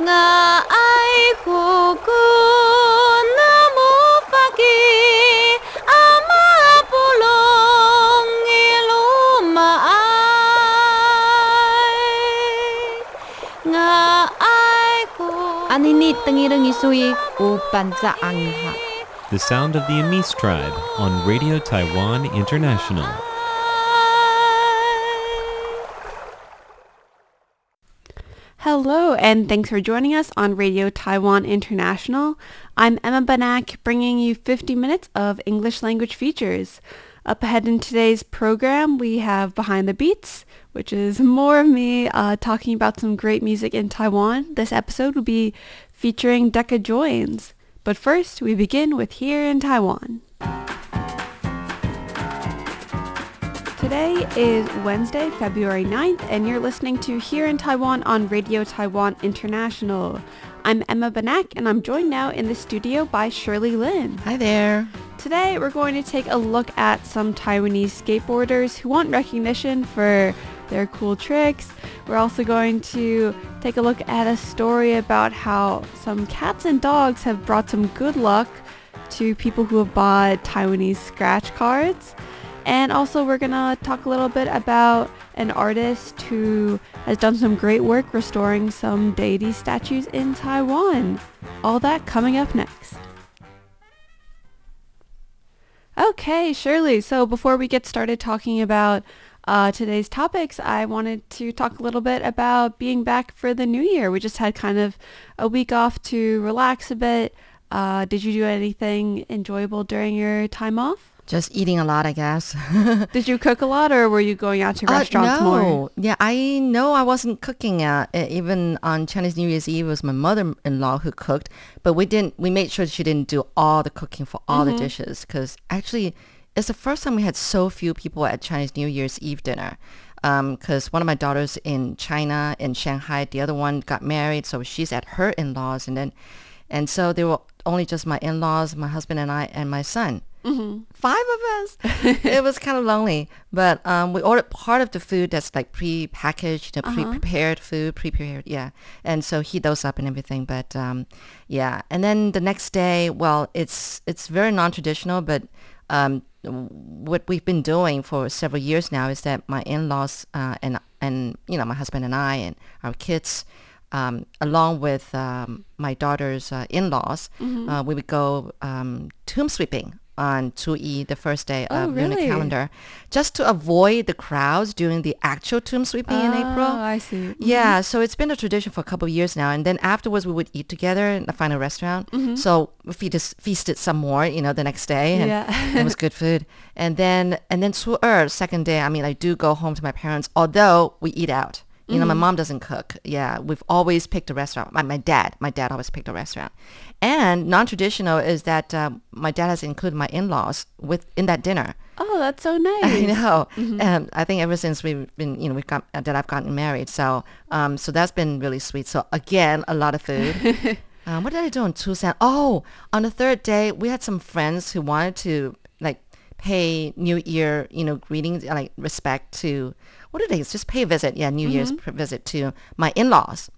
nga ai ku ku namu pagi ama pulong iluma ai nga ai ku Anini tengirang isui upanza angha. The sound of the Amis tribe on Radio Taiwan International. Hello, and thanks for joining us on Radio Taiwan International. I'm Emma Banak, bringing you 50 minutes of English language features. Up ahead in today's program, we have Behind the Beats, which is more of me uh, talking about some great music in Taiwan. This episode will be featuring Deca Joins. But first, we begin with Here in Taiwan. Today is Wednesday, February 9th, and you're listening to Here in Taiwan on Radio Taiwan International. I'm Emma Banak, and I'm joined now in the studio by Shirley Lin. Hi there. Today, we're going to take a look at some Taiwanese skateboarders who want recognition for their cool tricks. We're also going to take a look at a story about how some cats and dogs have brought some good luck to people who have bought Taiwanese scratch cards. And also we're going to talk a little bit about an artist who has done some great work restoring some deity statues in Taiwan. All that coming up next. Okay, Shirley. So before we get started talking about uh, today's topics, I wanted to talk a little bit about being back for the new year. We just had kind of a week off to relax a bit. Uh, did you do anything enjoyable during your time off? Just eating a lot, I guess. Did you cook a lot or were you going out to Uh, restaurants no. more? Yeah, I know I wasn't cooking. Uh, even on Chinese New Year's Eve, it was my mother-in-law who cooked. But we didn't. We made sure she didn't do all the cooking for all Mm-hmm. the dishes because actually, it's the first time we had so few people at Chinese New Year's Eve dinner. Because one of my daughters in China, in Shanghai, the other one got married, so she's at her in-laws, and then, and so there were only just my in-laws, my husband and I, and my son. Five of us. it was kind of lonely, but um, we ordered part of the food that's like pre-packaged, you know, pre-prepared food, pre-prepared, yeah. And so heat those up and everything. But um, yeah, and then the next day, well, it's it's very non-traditional, but um, what we've been doing for several years now is that my in-laws uh, and and you know my husband and I and our kids um, along with um, my daughter's uh, in-laws, uh, we would go um, tomb sweeping on Chuyi, the first day Oh, of lunar calendar, just to avoid the crowds during the actual tomb sweeping in April. Oh, I see. Yeah, so it's been a tradition for a couple of years now, and then afterwards we would eat together in the final restaurant. So we feast, feasted some more, you know, the next day, and Yeah. it was good food. And then and then 初二, second day, I mean, I do go home to my parents, although we eat out. You know, my mom doesn't cook. Yeah, we've always picked a restaurant. My, my dad, my dad always picked a restaurant. And non-traditional is that um, my dad has included my in-laws with in that dinner. Oh, that's so nice. I know. Um, I think ever since we've been, you know, we've got uh, that I've gotten married. So, um, so that's been really sweet. So again, a lot of food. um, what did I do on Tuesday? Oh, on the third day, we had some friends who wanted to like pay New Year, you know, greetings, uh, like respect to what did they just pay a visit? Yeah, New Year's mm-hmm. visit to my in-laws.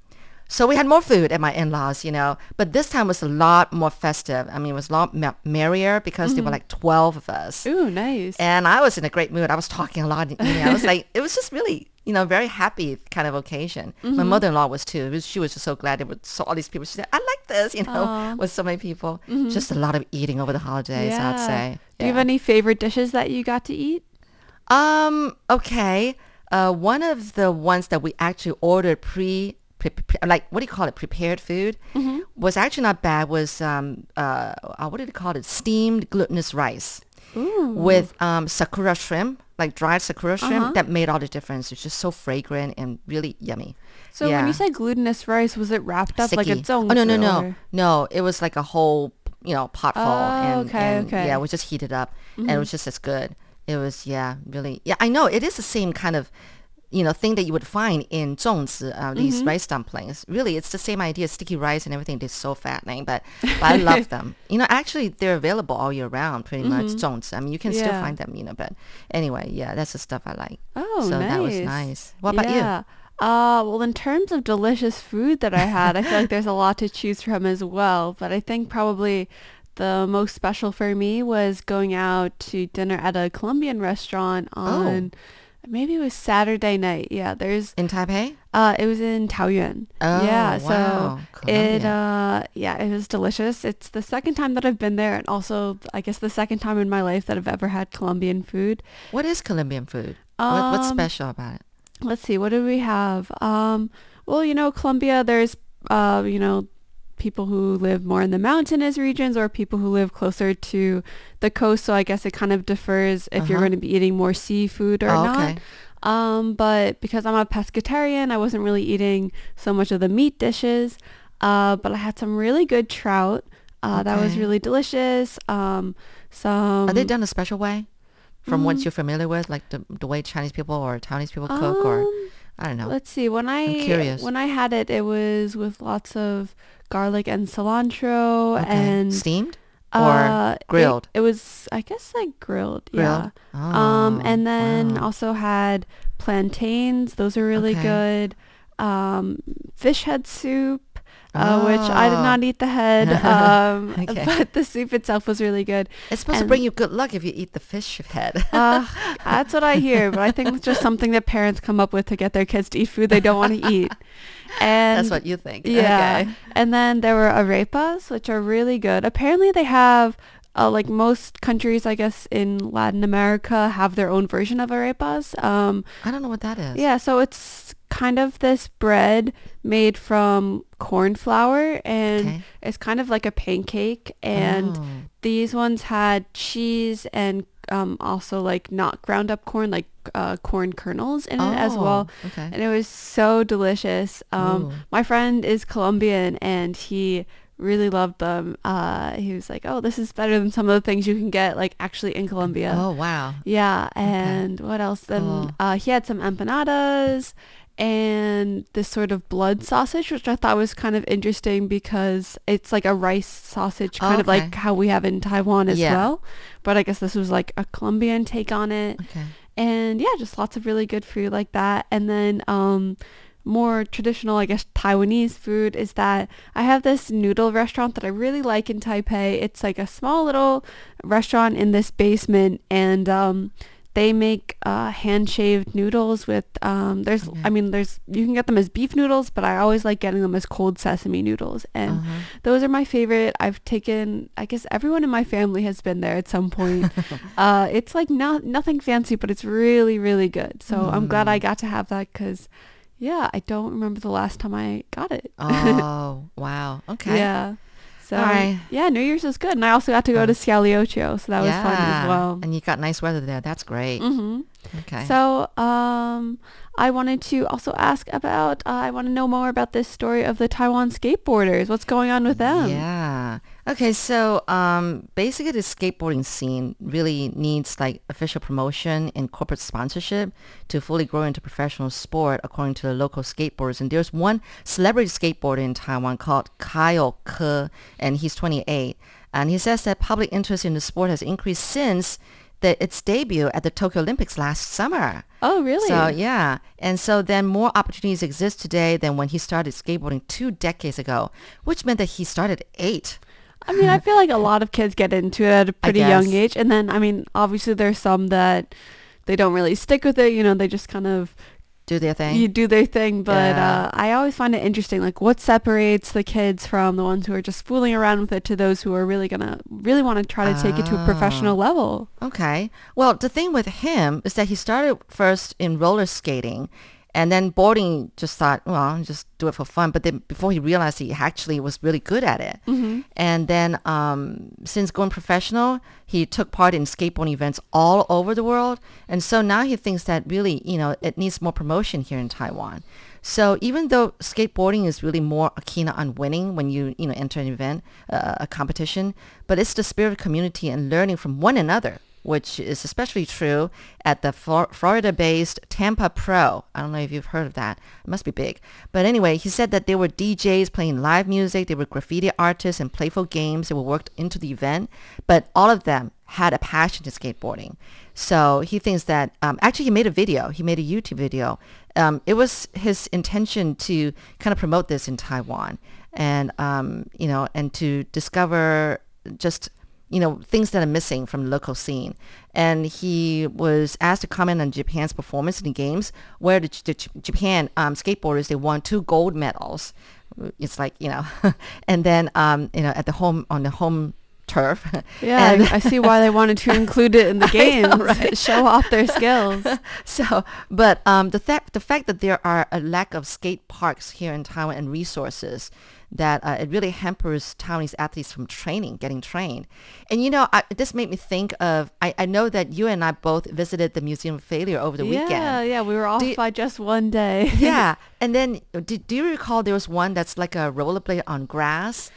So we had more food at my in-laws, you know, but this time was a lot more festive. I mean, it was a lot merrier because there were mm-hmm. like 12 of us. Ooh, nice. And I was in a great mood. I was talking a lot. You know, I was like, it was just really, you know, very happy kind of occasion. My mm-hmm. mother-in-law was too. Was, she was just so glad there were so all these people. She said, I like this, you know, with so many people. Just a lot of eating over the holidays, I'd say. Do you have any favorite dishes that you got to eat? Um, okay. Uh, one of the ones that we actually ordered pre, pre, pre like what do you call it, prepared food, was actually not bad. Was um uh, uh what did they call it? Steamed glutinous rice with um sakura shrimp, like dried sakura shrimp. That made all the difference. It's just so fragrant and really yummy. So when you said glutinous rice, was it wrapped up like its Sticky. zong? Oh no no no no! It was like a whole you know pot full, Oh, and, okay, and, okay. Mm-hmm. yeah, it was just heated up, and it was just as good. It was, yeah, really. Yeah, I know. It is the same kind of, you know, thing that you would find in zhongzi, uh, these mm-hmm. rice dumplings. Really, it's the same idea, sticky rice and everything. They're so fattening, but, but I love them. You know, actually, they're available all year round, pretty mm-hmm. much, zhongzi. I mean, you can yeah. still find them, you know, but anyway, yeah, that's the stuff I like. Oh, So nice. that was nice. What about yeah. you? Uh, well, in terms of delicious food that I had, I feel like there's a lot to choose from as well. But I think probably the most special for me was going out to dinner at a Colombian restaurant on maybe it was Saturday night. Yeah, there's In Taipei? uh it was in Taoyuan. Oh, yeah, wow. so it Colombia. uh yeah, it was delicious. It's the second time that I've been there and also I guess the second time in my life that I've ever had Colombian food. What is Colombian food? what, what's Um, special about it? let's see what do we have um well you know colombia there's uh you know people who live more in the mountainous regions or people who live closer to the coast so i guess it kind of differs if you're Uh-huh. going to be eating more seafood or Oh, not okay. um but because i'm a pescatarian i wasn't really eating so much of the meat dishes uh but i had some really good trout uh that was really delicious um some Are they done a special way? From what mm. you're familiar with, like the, the way Chinese people or Taiwanese people cook, or Um, I don't know. Let's see. When I curious. when I had it, it was with lots of garlic and cilantro Okay. and steamed uh, or it- grilled? It, was, I guess, like grilled. Grilled? Yeah. um, Oh, and then wow. also had plantains. Those are really Okay. good. Um, fish head soup. Uh, which I did Oh. not eat the head, um, Okay. but the soup itself was really good. it's supposed to bring you good luck if you eat the fish head. Uh, that's what I hear, but I think it's just something that parents come up with to get their kids to eat food they don't want to eat. And That's what you think. Yeah. Okay. And then there were arepas, which are really good. Apparently they have, uh, like most countries, I guess, in Latin America have their own version of arepas. Um, I don't know what that is. yeah, so it's kind of this bread made from corn flour and Okay. it's kind of like a pancake and Oh. these ones had cheese and um, also like not ground up corn, like uh, corn kernels in it as well Oh, Okay. and it was so delicious. Um, my friend is Colombian, and he really loved them. Uh, he was like, "Oh, this is better than some of the things you can get like actually in Colombia." Oh wow. Yeah, and what else? Then Cool. uh, he had some empanadas and this sort of blood sausage, which I thought was kind of interesting because it's like a rice sausage, kind of like how we have in Taiwan as Yeah. well. But I guess this was like a Colombian take on it Okay. and yeah, just lots of really good food like that. And then um, more traditional, I guess, Taiwanese food is that I have this noodle restaurant that I really like in Taipei. It's like a small little restaurant in this basement, and um, they make uh, hand shaved noodles with um, there's Okay. I mean there's you can get them as beef noodles, but I always like getting them as cold sesame noodles, and Uh-huh. those are my favorite. I've taken, I guess everyone in my family has been there at some point. uh, it's like not nothing fancy, but it's really, really good. So I'm glad Mm. I got to have that because, yeah, I don't remember the last time I got it. Oh wow. Okay. Yeah. So yeah, New Year's is good, and I also got to go to Xiaoliuqiu, so that was fun as well. And you got nice weather there. That's great. hmm Okay. So, um, I wanted to also ask about. Uh, I want to know more about this story of the Taiwan skateboarders. What's going on with them? Yeah. Okay, so um, basically the skateboarding scene really needs like official promotion and corporate sponsorship to fully grow into professional sport according to the local skateboarders. And there's one celebrity skateboarder in Taiwan called Kyle Ke, and he's 28. And he says that public interest in the sport has increased since the, its debut at the Tokyo Olympics last summer. Oh, really? So yeah, and so then more opportunities exist today than when he started skateboarding two decades ago, which meant that he started eight. I mean, I feel like a lot of kids get into it at a pretty young age. And then, I mean, obviously there's some that they don't really stick with it. You know, they just kind of Do their thing. you do their thing. But Yeah. uh, I always find it interesting, like what separates the kids from the ones who are just fooling around with it to those who are really to really want to try to take it to a professional Ah. level. Okay. Well, the thing with him is that he started first in roller skating and then boarding just thought, well, I'll just do it for fun. But then before he realized he actually was really good at it. And then um, since going professional, he took part in skateboarding events all over the world. And so now he thinks that really, you know, it needs more promotion here in Taiwan. So even though skateboarding is really more keen on winning when you, you know, enter an event, uh, a competition, but it's the spirit of community and learning from one another which is especially true at the Flor- Florida-based Tampa Pro. I don't know if you've heard of that. It must be big. But anyway, he said that there were DJs playing live music, there were graffiti artists and playful games that were worked into the event, but all of them had a passion to skateboarding. So he thinks that, um, actually he made a video, he made a YouTube video um, it was his intention to kind of promote this in Taiwan, and um, you know, and to discover just you know things that are missing from the local scene. And he was asked to comment on Japan's performance in the games, where the, the Japan um, skateboarders they won two gold medals. It's like you know, and then um, you know at the home on the home turf. Yeah, And- I, see why they wanted to include it in the I games, right? show off their skills. so, but um, the fact the fact that there are a lack of skate parks here in Taiwan and resources that uh, it really hampers Taiwanese athletes from training, getting trained. And you know, I, this made me think of. I, I know that you and I both visited the Museum of Failure over the yeah, weekend. yeah, yeah, we were off you- by just one day. yeah, and then do, do you recall there was one that's like a rollerblade on grass?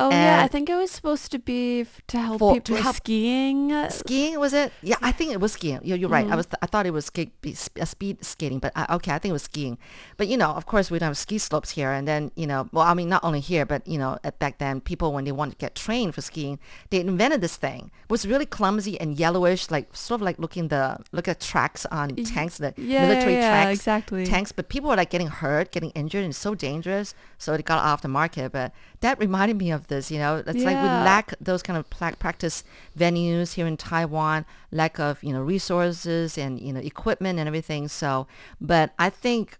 Oh yeah, I think it was supposed to be f- to help For- to people with help- skiing. Skiing was it? Yeah, I think it was skiing. You're, you're right. Mm-hmm. I was I thought it was skate, uh, speed skating, but I, okay, I think it was skiing. But you know, of course, we don't have ski slopes here, and then you know, well, I mean, not only here, but you know, at back then, people when they wanted to get trained for skiing, they invented this thing. It was really clumsy and yellowish, like sort of like looking the look at tracks on tanks, the yeah, military yeah, yeah, tracks, exactly. tanks. But people were like getting hurt, getting injured, and so dangerous, so it got off the market. But that reminded me of this. You know, it's like we lack those kind of practice venues here in Taiwan, lack of you know resources and you know equipment and everything. So, but I think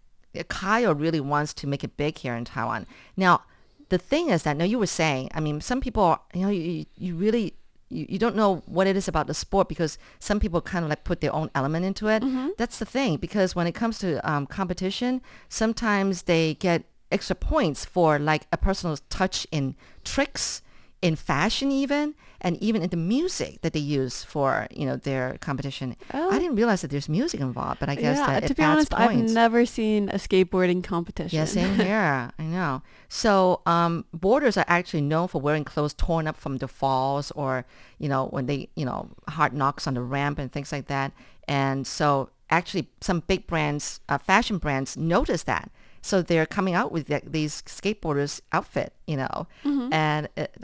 Kyle really wants to make it big here in Taiwan. Now, the thing is that now you were saying, I mean, some people, you know, you, you really you, you don't know what it is about the sport because some people kind of like put their own element into it. That's the thing because when it comes to um, competition, sometimes they get extra points for like a personal touch in tricks, in fashion even, and even in the music that they use for you know their competition. Oh. I didn't realize that there's music involved, but I guess yeah, that to it be honest, points. I've never seen a skateboarding competition. Yeah, same here. I know. So um, boarders are actually known for wearing clothes torn up from the falls or, you know, when they, you know, hard knocks on the ramp and things like that. And so actually some big brands, uh, fashion brands notice that. So they're coming out with the, these skateboarders outfit, you know. And it,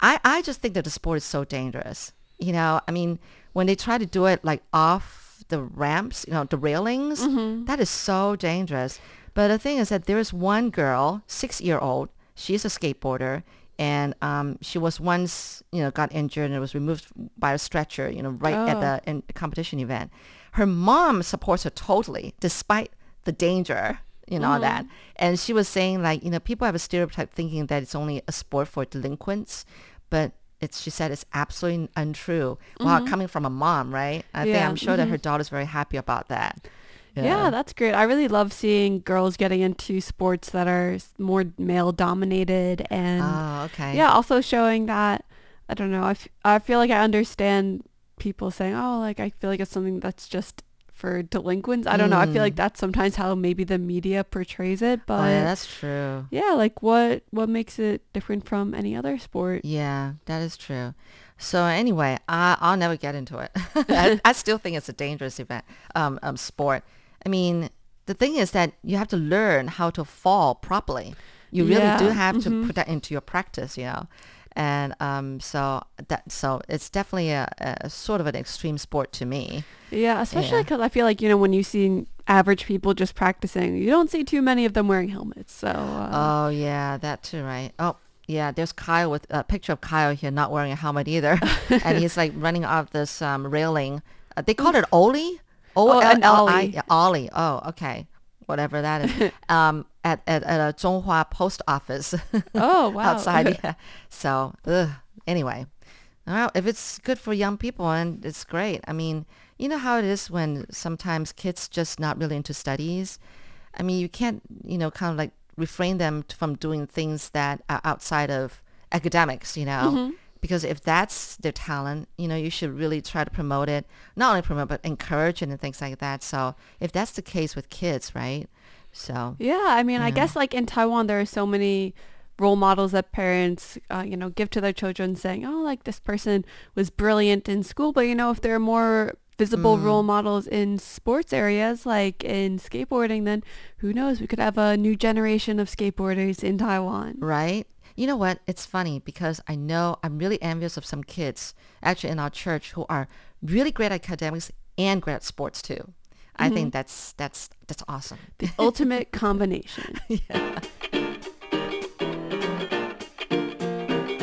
I, I just think that the sport is so dangerous. You know, I mean, when they try to do it like off the ramps, you know, the railings, that is so dangerous. But the thing is that there is one girl, six year old, she's a skateboarder, and um, she was once, you know, got injured and was removed by a stretcher, you know, right at Oh. the in, competition event. Her mom supports her totally, despite the danger, you know, all that. Mm-hmm. And she was saying like, you know, people have a stereotype thinking that it's only a sport for delinquents, but it's, she said it's absolutely untrue. Wow, mm-hmm. coming from a mom, right? I think I'm sure that mm-hmm. her daughter's very happy about that. Yeah. that's great. I really love seeing girls getting into sports that are more male dominated and Oh, okay. yeah, also showing that I don't know. I, f- I feel like I understand people saying, "Oh, like I feel like it's something that's just for delinquents." I don't know. I feel like that's sometimes how maybe the media portrays it, but. Oh, yeah, that's true. yeah, like what what makes it different from any other sport? Yeah, that is true. So anyway, I, I'll never get into it. I, I still think it's a dangerous event, um, um, sport. I mean, the thing is that you have to learn how to fall properly. You really do Yeah, have to put that into your practice, you know. And um, so that so it's definitely a, a sort of an extreme sport to me. Yeah, especially Yeah. because I feel like you know when you see average people just practicing, you don't see too many of them wearing helmets. So uh, Oh yeah, that too, right? Oh yeah, there's Kyle with a picture of Kyle here not wearing a helmet either, and he's like running off this um, railing. Uh, they call it ollie. Oh, O-L-L-I ollie. ollie. Oh, okay, whatever that is. um, at at at a Zhonghua post office. oh wow, outside. Yeah. So ugh. anyway, well, if it's good for young people and it's great. I mean, you know how it is when sometimes kids just not really into studies. I mean, you can't, you know, kind of like refrain them from doing things that are outside of academics, you know. Mm-hmm. Because if that's their talent, you know, you should really try to promote it. Not only promote, but encourage it and things like that. So if that's the case with kids, right? So Yeah, I mean, I guess like in Taiwan, there are so many role models that parents, uh, you know, give to their children saying, oh, like this person was brilliant in school. But, you know, if there are more visible role models in sports areas, like in skateboarding, then who knows? We could have a new generation of skateboarders in Taiwan. right? You know what? It's funny because I know I'm really envious of some kids actually in our church who are really great academics and great at sports too. I mm-hmm. think that's that's that's awesome. The ultimate combination. Yeah.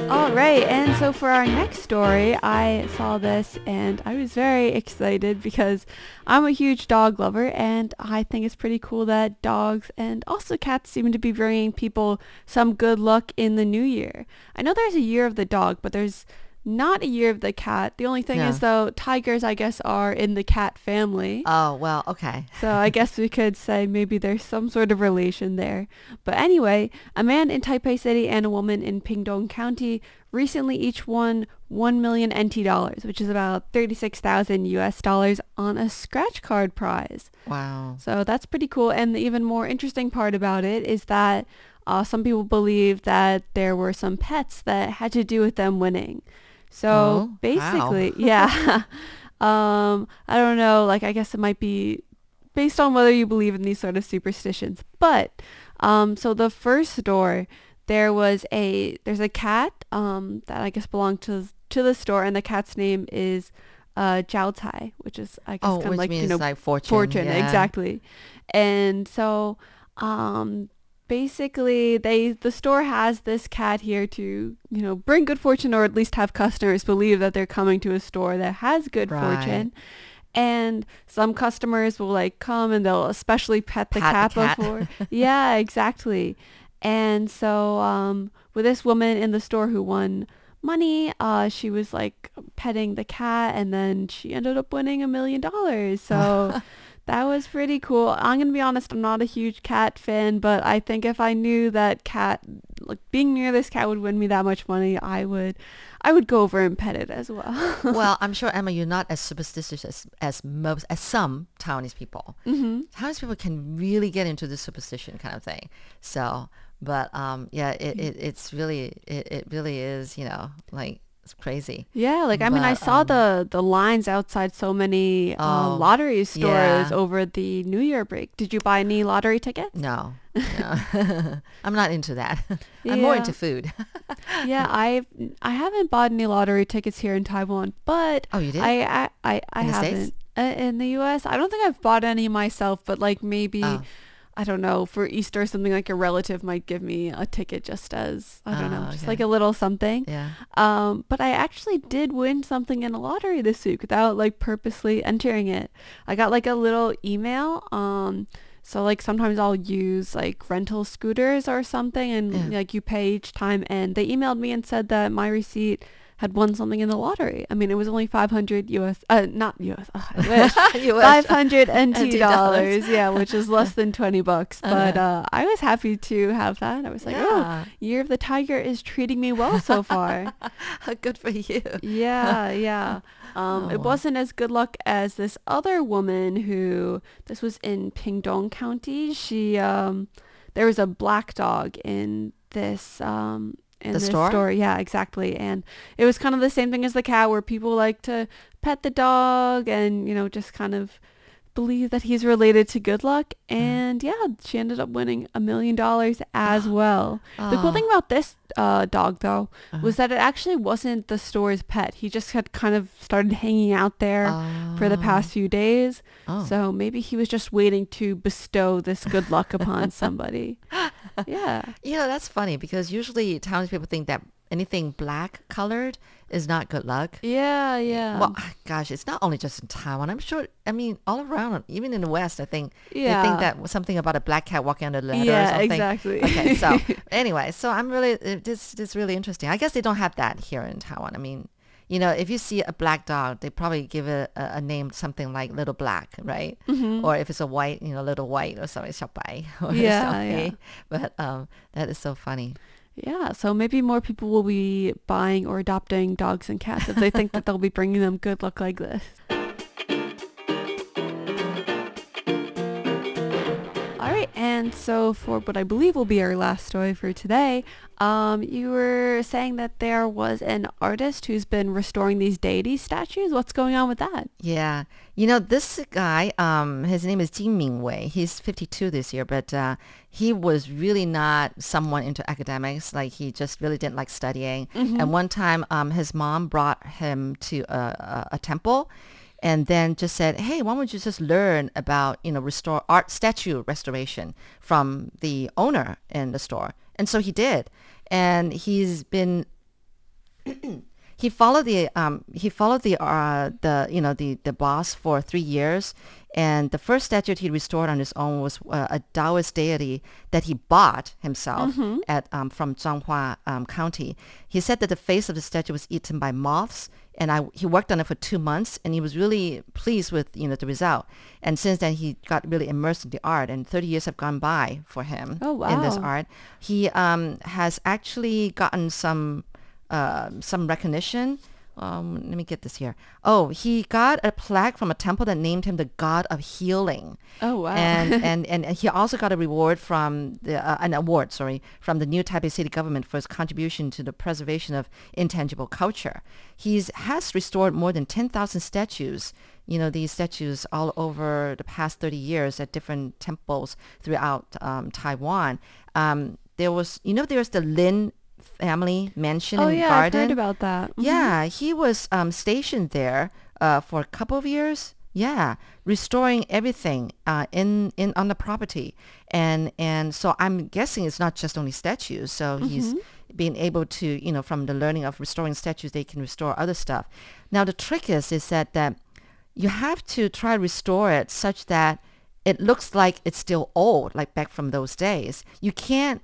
All right, and so for our next story, I saw this and I was very excited because I'm a huge dog lover and I think it's pretty cool that dogs and also cats seem to be bringing people some good luck in the new year. I know there's a year of the dog, but there's not a year of the cat. The only thing is though, tigers I guess are in the cat family. Oh well, okay. So I guess we could say maybe there's some sort of relation there. But anyway, a man in Taipei City and a woman in Pingdong County recently each won 1 million NT dollars, which is about 36,000 US dollars on a scratch card prize. Wow. So that's pretty cool. And the even more interesting part about it is that uh, some people believe that there were some pets that had to do with them winning. So Oh, basically, yeah. um, I don't know. Like, I guess it might be based on whether you believe in these sort of superstitions. But um, so the first door, there was a there's a cat um, that I guess belonged to to the store, and the cat's name is uh, Jiao Tai, which is I guess Oh, kind of like you know like fortune. fortune yeah. exactly and so um basically they the store has this cat here to you know bring good fortune or at least have customers believe that they're coming to a store that has good Right. fortune and some customers will like come and they'll especially pet the Pat cat the cat. before yeah exactly and so um with this woman in the store who won money uh she was like petting the cat and then she ended up winning a million dollars so that was pretty cool i'm gonna be honest i'm not a huge cat fan but i think if i knew that cat like being near this cat would win me that much money i would i would go over and pet it as well well, I'm sure Emma, you're not as superstitious as, as most as some Taiwanese people. hmm Taiwanese people can really get into the superstition kind of thing. So, but um, yeah, it, it it's really it, it really is you know like it's crazy. Yeah, like I mean, I saw um, the the lines outside so many uh, Oh, lottery stores yeah. over the New Year break. Did you buy any lottery tickets? No, no. I'm not into that. I'm more into food. yeah, I've I haven't bought any lottery tickets here in Taiwan, but Oh, you did? I I I, I In the haven't uh, in the U.S. I don't think I've bought any myself, but like maybe. Oh. I don't know, for Easter or something like a relative might give me a ticket just as, I don't know, Oh, just okay. like a little something. yeah. Um, but I actually did win something in a lottery this week without like purposely entering it. I got like a little email. Um, so like sometimes I'll use like rental scooters or something and Yeah. like you pay each time and they emailed me and said that my receipt had won something in the lottery. I mean, it was only 500 US, uh, not US, ugh, I wish. You wish. 500 NT NT dollars. dollars, yeah, which is less than 20 bucks. But uh, I was happy to have that. I was like, oh, Year of the Tiger is treating me well so far. Good for you. Yeah, yeah. Um, Oh. It wasn't as good luck as this other woman who, this was in Pingdong County. She, um, there was a black dog in this, um, in The this store? Yeah, exactly. And it was kind of the same thing as the cat where people like to pet the dog and, you know, just kind of believe that he's related to good luck. Mm. And yeah, she ended up winning a million dollars as well. The cool Oh. thing about this uh, dog, though, Uh-huh. was that it actually wasn't the store's pet. He just had kind of started hanging out there for the past few days. Oh. So maybe he was just waiting to bestow this good luck upon somebody. Yeah. You know, that's funny because usually townspeople think that anything black colored is not good luck. Yeah, yeah. Well, gosh, it's not only just in Taiwan. I'm sure. I mean, all around, even in the West, I think they Yeah. think that something about a black cat walking on the ladder or Yeah, something. exactly. Okay, so anyway, so I'm really this this is really interesting. I guess they don't have that here in Taiwan. I mean, you know, if you see a black dog, they probably give it a, a name something like Little Black, right? Or if it's a white, you know, Little White or something, 小白 or Mm-hmm. Yeah, something. yeah. But um, that is so funny. Yeah, so maybe more people will be buying or adopting dogs and cats if they think that they'll be bringing them good luck like this. All right, and so for what I believe will be our last story for today, um, you were saying that there was an artist who's been restoring these deity statues. What's going on with that? Yeah. You know, this guy, um, his name is Jin Mingwei. He's 52 this year, but uh, he was really not someone into academics. Like, he just really didn't like studying. And one time, um, his mom brought him to a, a, a temple. And then just said, "Hey, why don't you just learn about you know restore art statue restoration from the owner in the store?" And so he did, and he's been he followed the um, he followed the uh, the you know the the boss for three years, and the first statue he restored on his own was uh, a Taoist deity that he bought himself at um, from Zhanghua um, County. He said that the face of the statue was eaten by moths, and I he worked on it for two months, and he was really pleased with you know the result. And since then, he got really immersed in the art, and 30 years have gone by for him Oh, in this art. He um, has actually gotten some uh, some recognition. Um, let me get this here. Oh, he got a plaque from a temple that named him the God of Healing. Oh, wow. And and, and he also got a reward from the uh, an award, sorry, from the new Taipei City government for his contribution to the preservation of intangible culture. He's has restored more than ten thousand statues. You know these statues all over the past thirty years at different temples throughout um, Taiwan. Um, there was, you know, there's the Lin family mansion oh and yeah, garden. heard about that. Mhm. Yeah, he was um, stationed there uh, for a couple of years. Yeah, restoring everything uh, in in on the property, and and so I'm guessing it's not just only statues. So he's being able to, you know, from the learning of restoring statues, they can restore other stuff. Now the trick is is that that you have to try to restore it such that it looks like it's still old, like back from those days. You can't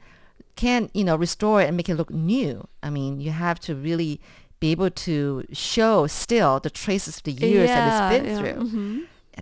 can't you know restore it and make it look new. I mean, you have to really be able to show still the traces of the years that it's been yeah, through. mhm.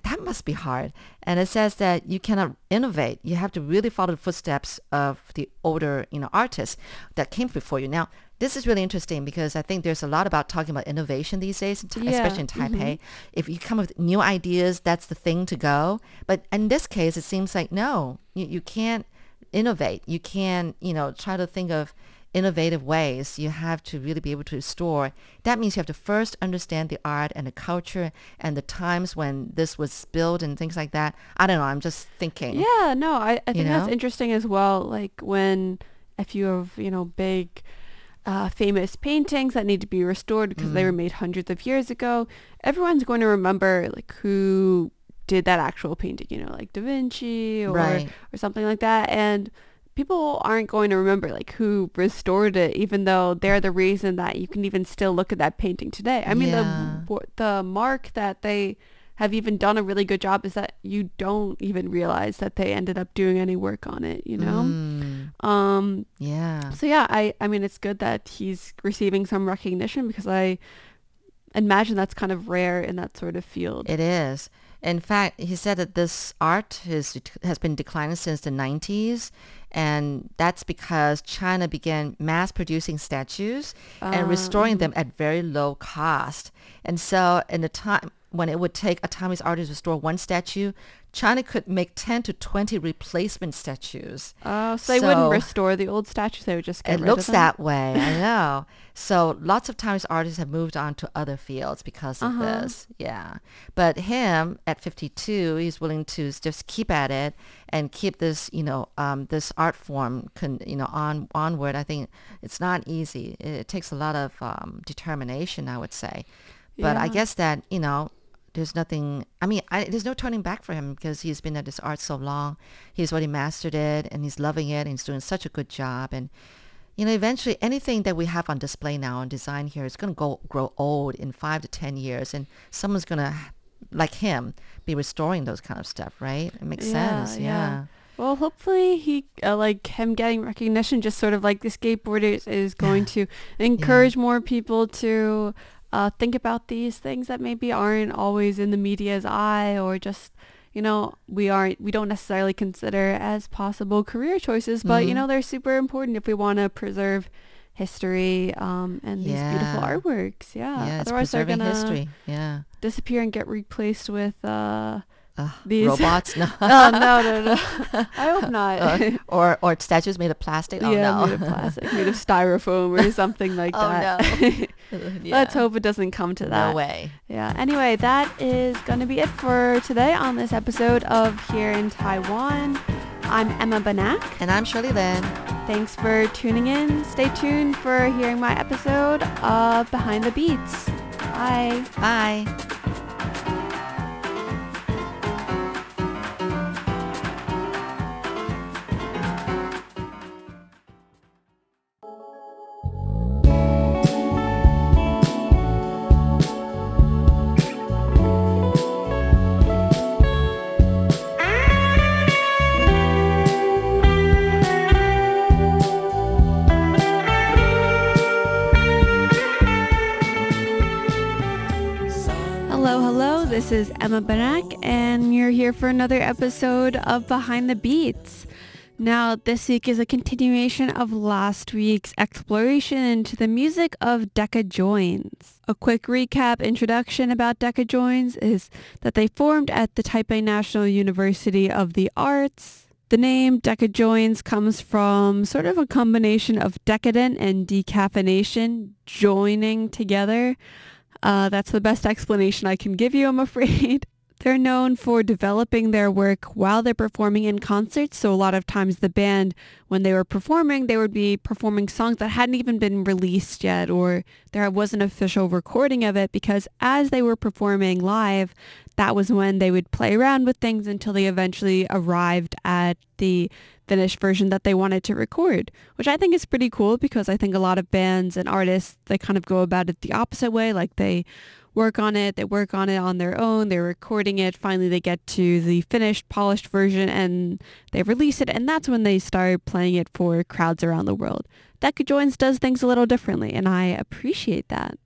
That must be hard. And it says that you cannot innovate. You have to really follow the footsteps of the older, you know, artists that came before you. Now, this is really interesting because I think there's a lot about talking about innovation these days, Yeah, especially in Taipei. If you come up with new ideas, that's the thing to go. But in this case, it seems like no, you, you can't innovate. You can't, you know, try to think of innovative ways. You have to really be able to restore. That means you have to first understand the art and the culture and the times when this was built and things like that. I don't know. I'm just thinking. Yeah, no, I, I think that's know? interesting as well. Like when if you have, you know, big uh, famous paintings that need to be restored because Mm. they were made hundreds of years ago, everyone's going to remember like who did that actual painting, you know, like Da Vinci or Right. or something like that. And people aren't going to remember like who restored it, even though they're the reason that you can even still look at that painting today. I mean, Yeah. the the mark that they have even done a really good job is that you don't even realize that they ended up doing any work on it. You know. Mm, Um. yeah. So yeah, I I mean, it's good that he's receiving some recognition because I imagine that's kind of rare in that sort of field. It is. In fact, he said that this art is, has been declining since the 90s, and that's because China began mass producing statues and ah, restoring mm-hmm. them at very low cost. And so, in the time when it would take a Taiwanese artist to restore one statue, China could make 10 to 20 replacement statues. Oh, so they wouldn't restore the old statues; they would just get It rid looks of them? that way, I know. So lots of times artists have moved on to other fields because of Uh-huh. this. Yeah. But him at 52, he's willing to just keep at it and keep this, you know, um, this art form, con- you know, on onward. I think it's not easy. It, it takes a lot of um, determination, I would say. But I guess that, you know, there's nothing, I mean, I, there's no turning back for him because he's been at this art so long. He's already mastered it and he's loving it and he's doing such a good job. And, you know, eventually anything that we have on display now and design here is going to go grow old in five to 10 years. And someone's going to, like him, be restoring those kind of stuff, right? It makes sense. Yeah. Well, hopefully he, uh, like him getting recognition, just sort of like the skateboarders is going to encourage more people to uh, think about these things that maybe aren't always in the media's eye or just, you know, we aren't, we don't necessarily consider as possible career choices, but you Mhm. know, they're super important if we want to preserve history um, and these beautiful artworks. Yeah. yeah, Otherwise they're gonna history. Yeah. disappear and get replaced with uh, Ugh, These- robots? No. oh no no no! I hope not. Uh, or, or statues made of plastic? Oh, yeah, no. made of plastic, made of styrofoam or something like Oh, that. no. Let's hope it doesn't come to that. No way. Yeah. Anyway, that is going to be it for today on this episode of Here in Taiwan. I'm Emma Banak. And I'm Shirley Lin. Thanks for tuning in. Stay tuned for hearing my episode of Behind the Beats. Bye. Bye. Emma Benek, and you're here for another episode of Behind the Beats. Now, this week is a continuation of last week's exploration into the music of Deca Joins. A quick recap introduction about Deca Joins is that they formed at the Taipei National University of the Arts. The name Deca Joins comes from sort of a combination of decadent and decaffeination joining together. Uh, that's the best explanation I can give you, I'm afraid. They're known for developing their work while they're performing in concerts. So a lot of times the band, when they were performing, they would be performing songs that hadn't even been released yet or there was an official recording of it because as they were performing live, that was when they would play around with things until they eventually arrived at the finished version that they wanted to record, which I think is pretty cool because I think a lot of bands and artists, they kind of go about it the opposite way. Like they work on it, they work on it on their own, they're recording it, finally they get to the finished, polished version and they release it and that's when they start playing it for crowds around the world. Deca Joins does things a little differently and I appreciate that.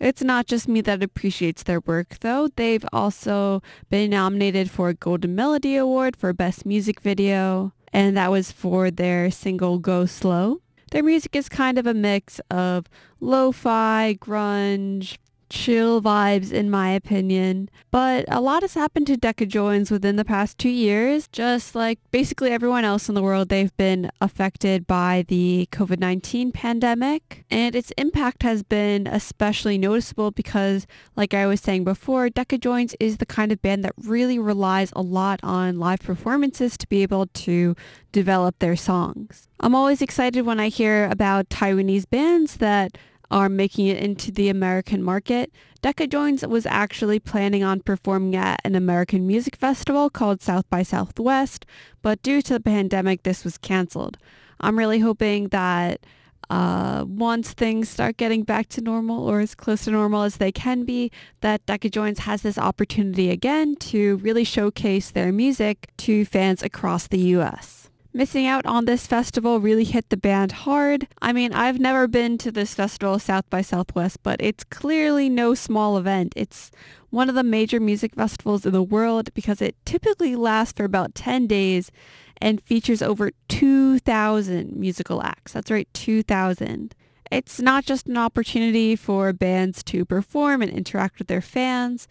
It's not just me that appreciates their work though. They've also been nominated for a Golden Melody Award for Best Music Video and that was for their single Go Slow. Their music is kind of a mix of lo-fi, grunge, chill vibes in my opinion. But a lot has happened to Deca Joins within the past two years. Just like basically everyone else in the world, they've been affected by the COVID-19 pandemic. And its impact has been especially noticeable because, like I was saying before, Deca Joins is the kind of band that really relies a lot on live performances to be able to develop their songs. I'm always excited when I hear about Taiwanese bands that are making it into the American market. Deca Joins was actually planning on performing at an American music festival called South by Southwest, but due to the pandemic, this was canceled. I'm really hoping that uh, once things start getting back to normal or as close to normal as they can be, that Deca Joins has this opportunity again to really showcase their music to fans across the U.S. Missing out on this festival really hit the band hard. I mean, I've never been to this festival, South by Southwest, but it's clearly no small event. It's one of the major music festivals in the world because it typically lasts for about 10 days and features over 2,000 musical acts. That's right, 2,000. It's not just an opportunity for bands to perform and interact with their fans,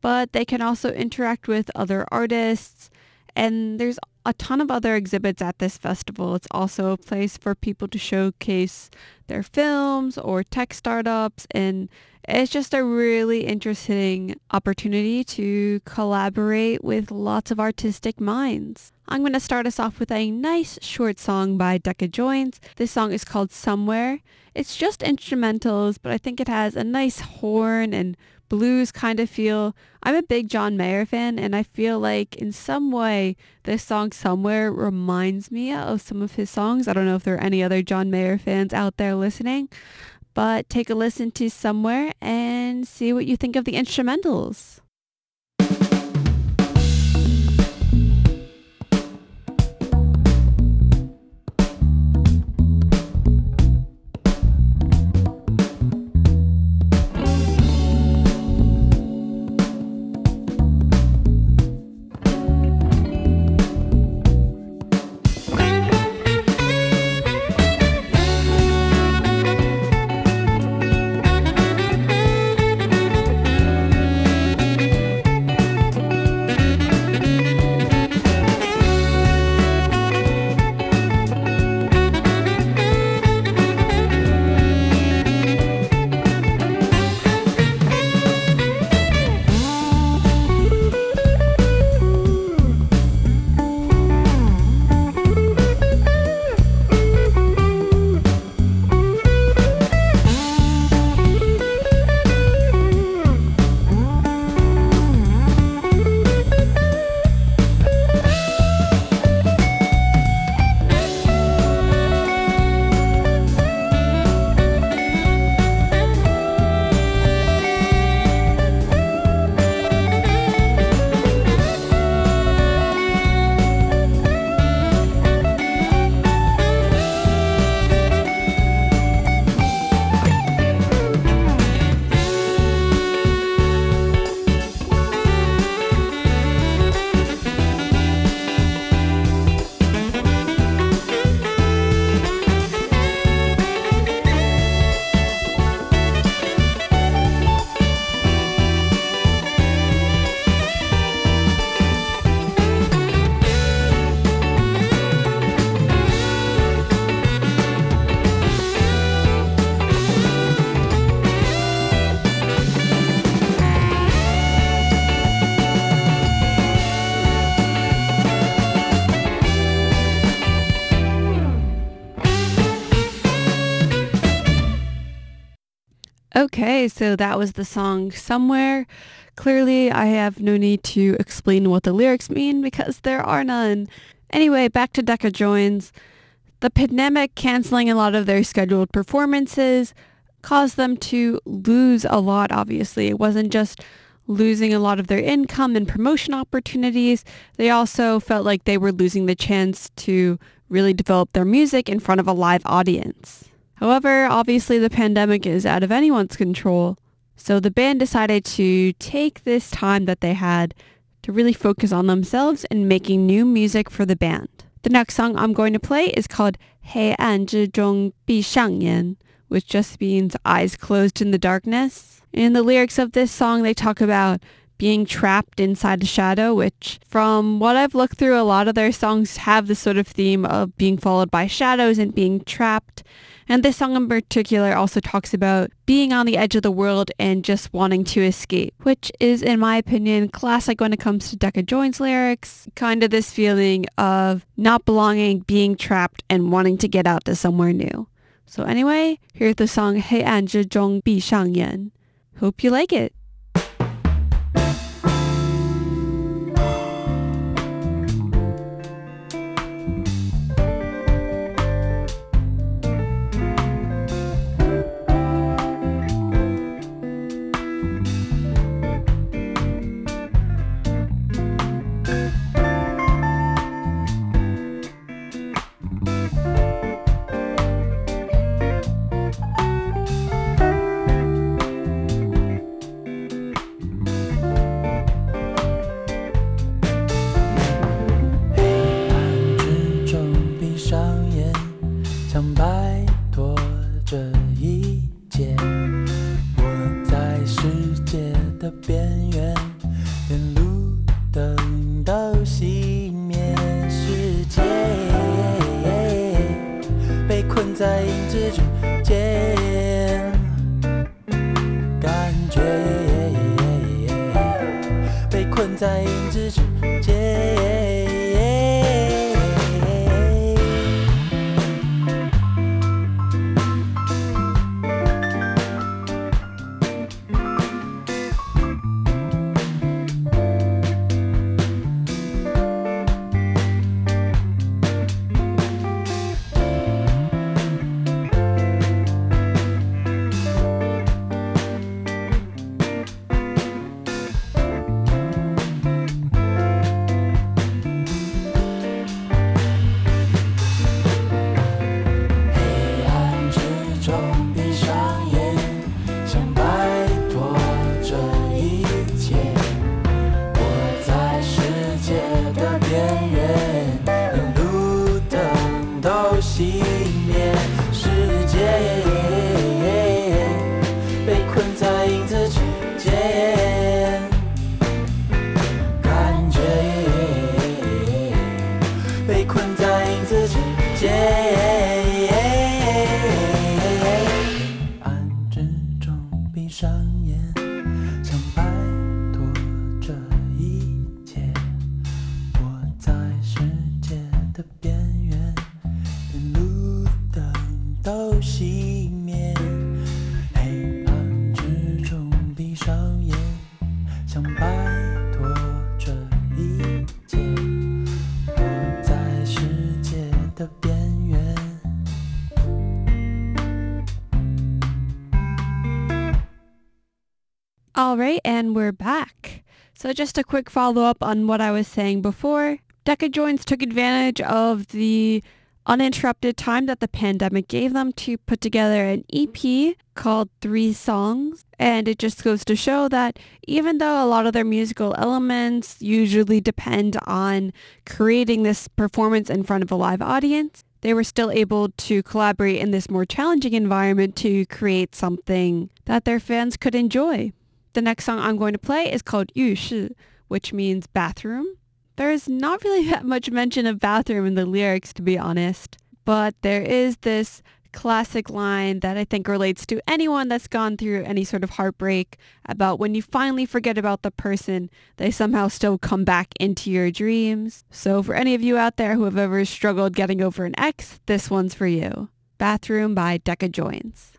but they can also interact with other artists. And there's a ton of other exhibits at this festival. It's also a place for people to showcase their films or tech startups and it's just a really interesting opportunity to collaborate with lots of artistic minds. I'm going to start us off with a nice short song by Deca Joins. This song is called Somewhere. It's just instrumentals, but I think it has a nice horn and blues kind of feel. I'm a big John Mayer fan and I feel like in some way this song Somewhere reminds me of some of his songs. I don't know if there are any other John Mayer fans out there listening, but take a listen to Somewhere and see what you think of the instrumentals. Okay, so that was the song Somewhere. Clearly, I have no need to explain what the lyrics mean because there are none. Anyway, back to Deca Joins. The pandemic canceling a lot of their scheduled performances caused them to lose a lot, obviously. It wasn't just losing a lot of their income and promotion opportunities. They also felt like they were losing the chance to really develop their music in front of a live audience. However, obviously the pandemic is out of anyone's control, so the band decided to take this time that they had to really focus on themselves and making new music for the band. The next song I'm going to play is called 黑暗之中闭上眼, which just means eyes closed in the darkness. In the lyrics of this song, they talk about being trapped inside a shadow, which from what I've looked through, a lot of their songs have this sort of theme of being followed by shadows and being trapped. And this song in particular also talks about being on the edge of the world and just wanting to escape, which is, in my opinion, classic when it comes to Deca Joins lyrics. Kind of this feeling of not belonging, being trapped, and wanting to get out to somewhere new. So anyway, here's the song 黑暗之中闭上眼. Hope you like it. Back. So just a quick follow-up on what I was saying before. Deca Joins took advantage of the uninterrupted time that the pandemic gave them to put together an EP called Three Songs. And it just goes to show that even though a lot of their musical elements usually depend on creating this performance in front of a live audience, they were still able to collaborate in this more challenging environment to create something that their fans could enjoy. The next song I'm going to play is called 浴室, which means bathroom. There's not really that much mention of bathroom in the lyrics, to be honest, but there is this classic line that I think relates to anyone that's gone through any sort of heartbreak about when you finally forget about the person, they somehow still come back into your dreams. So for any of you out there who have ever struggled getting over an ex, this one's for you. Bathroom by Deca Joins.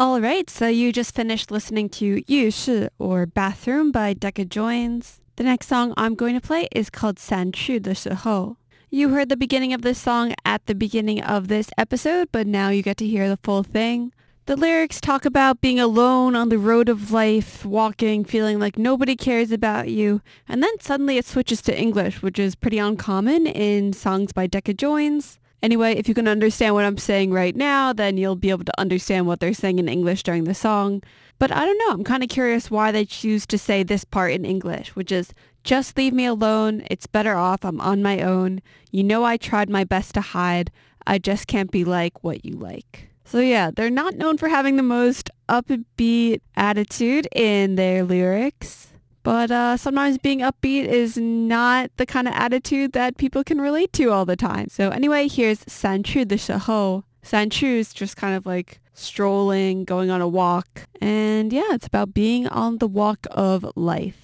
All right, so you just finished listening to Yu Shi or Bathroom by Deca Joins. The next song I'm going to play is called San Chu de Shihou. You heard the beginning of this song at the beginning of this episode, but now you get to hear the full thing. The lyrics talk about being alone on the road of life, walking, feeling like nobody cares about you, and then suddenly it switches to English, which is pretty uncommon in songs by Deca Joins. Anyway, if you can understand what I'm saying right now, then you'll be able to understand what they're saying in English during the song. But I don't know, I'm kind of curious why they choose to say this part in English, which is, just leave me alone, it's better off, I'm on my own. You know I tried my best to hide, I just can't be like what you like. So yeah, they're not known for having the most upbeat attitude in their lyrics. But uh, sometimes being upbeat is not the kind of attitude that people can relate to all the time. So anyway, here's 散去的时候.散去 is just kind of like strolling, going on a walk. And yeah, it's about being on the walk of life.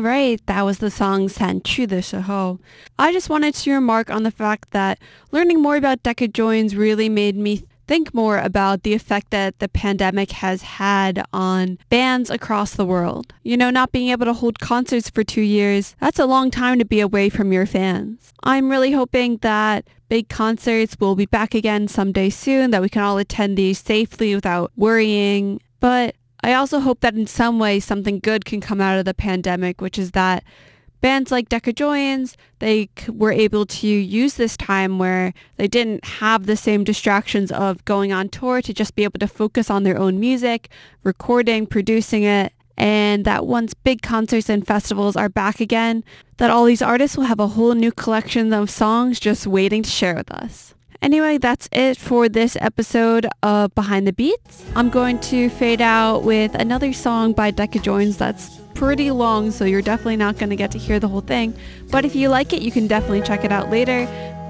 All right, that was the song San Chu de Shihou. I just wanted to remark on the fact that learning more about Deca Joins really made me think more about the effect that the pandemic has had on bands across the world. You know, not being able to hold concerts for two years, that's a long time to be away from your fans. I'm really hoping that big concerts will be back again someday soon, that we can all attend these safely without worrying. But I also hope that in some way something good can come out of the pandemic, which is that bands like Deca Joins, they were able to use this time where they didn't have the same distractions of going on tour to just be able to focus on their own music, recording, producing it, and that once big concerts and festivals are back again, that all these artists will have a whole new collection of songs just waiting to share with us. Anyway, that's it for this episode of Behind the Beats. I'm going to fade out with another song by Deca Joins that's pretty long, so you're definitely not going to get to hear the whole thing. But if you like it, you can definitely check it out later.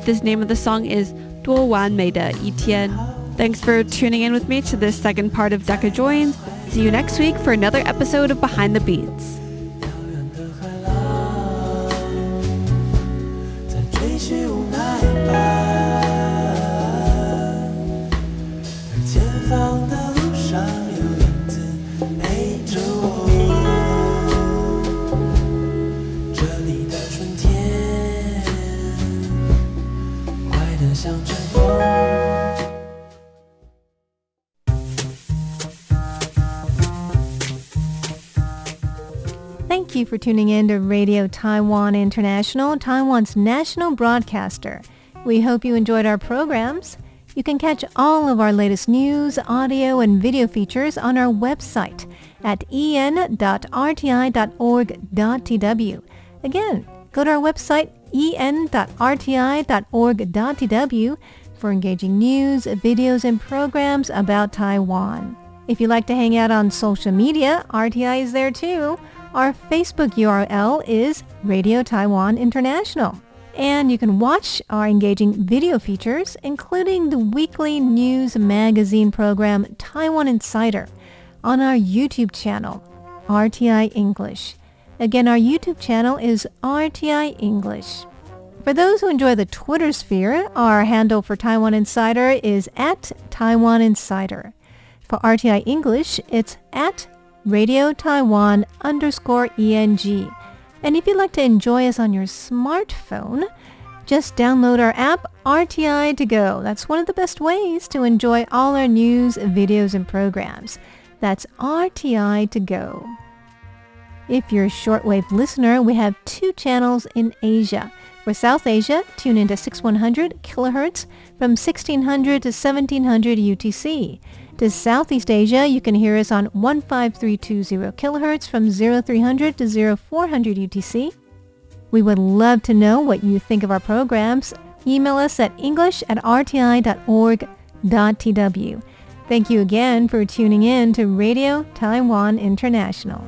This name of the song is Duo Wan Meida Etienne. Thanks for tuning in with me to this second part of Deca Joins. See you next week for another episode of Behind the Beats. Thank you for tuning in to Radio Taiwan International, Taiwan's national broadcaster. We hope you enjoyed our programs. You can catch all of our latest news, audio, and video features on our website at en.rti.org.tw. Again, go to our website en.rti.org.tw for engaging news, videos, and programs about Taiwan. If you'd like to hang out on social media, RTI is there too. Our Facebook URL is Radio Taiwan International. And you can watch our engaging video features, including the weekly news magazine program Taiwan Insider, on our YouTube channel, RTI English. Again, our YouTube channel is RTI English. For those who enjoy the Twitter sphere, our handle for Taiwan Insider is at Taiwan Insider. For RTI English, it's at Radio Taiwan underscore ENG. And if you'd like to enjoy us on your smartphone, just download our app RTI to go. That's one of the best ways to enjoy all our news, videos, and programs. That's RTI to go. If you're a shortwave listener, we have two channels in Asia. For South Asia, tune into 6100 kHz from 1600 to 1700 UTC. To Southeast Asia, you can hear us on 15320 kHz from 0300 to 0400 UTC. We would love to know what you think of our programs. Email us at english at rti.org.tw. Thank you again for tuning in to Radio Taiwan International.